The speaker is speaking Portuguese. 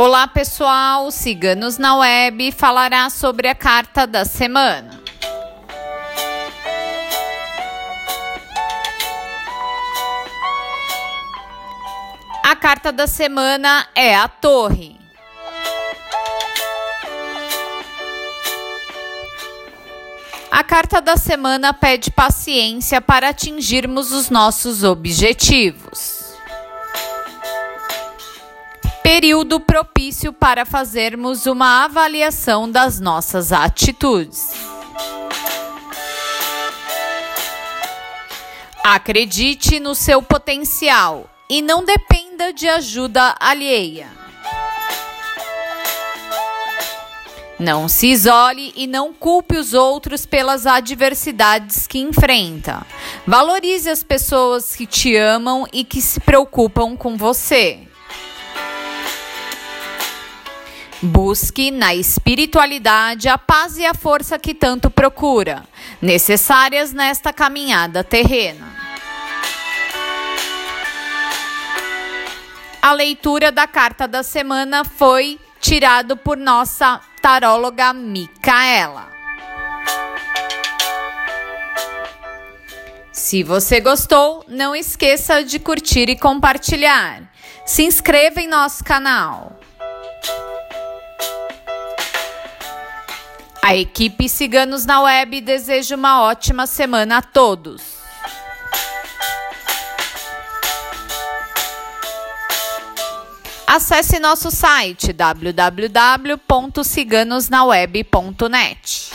Olá pessoal, Ciganos na Web falará sobre a carta da semana. A carta da semana é a Torre. A carta da semana pede paciência para atingirmos os nossos objetivos. Período propício para fazermos uma avaliação das nossas atitudes. Acredite no seu potencial e não dependa de ajuda alheia. Não se isole e não culpe os outros pelas adversidades que enfrenta. Valorize as pessoas que te amam e que se preocupam com você. Busque na espiritualidade a paz e a força que tanto procura, necessárias nesta caminhada terrena. A leitura da carta da semana foi tirado por nossa taróloga Micaela. Se você gostou, não esqueça de curtir e compartilhar. Se inscreva em nosso canal. A equipe Ciganos na Web deseja uma ótima semana a todos. Acesse nosso site www.ciganosnaweb.net.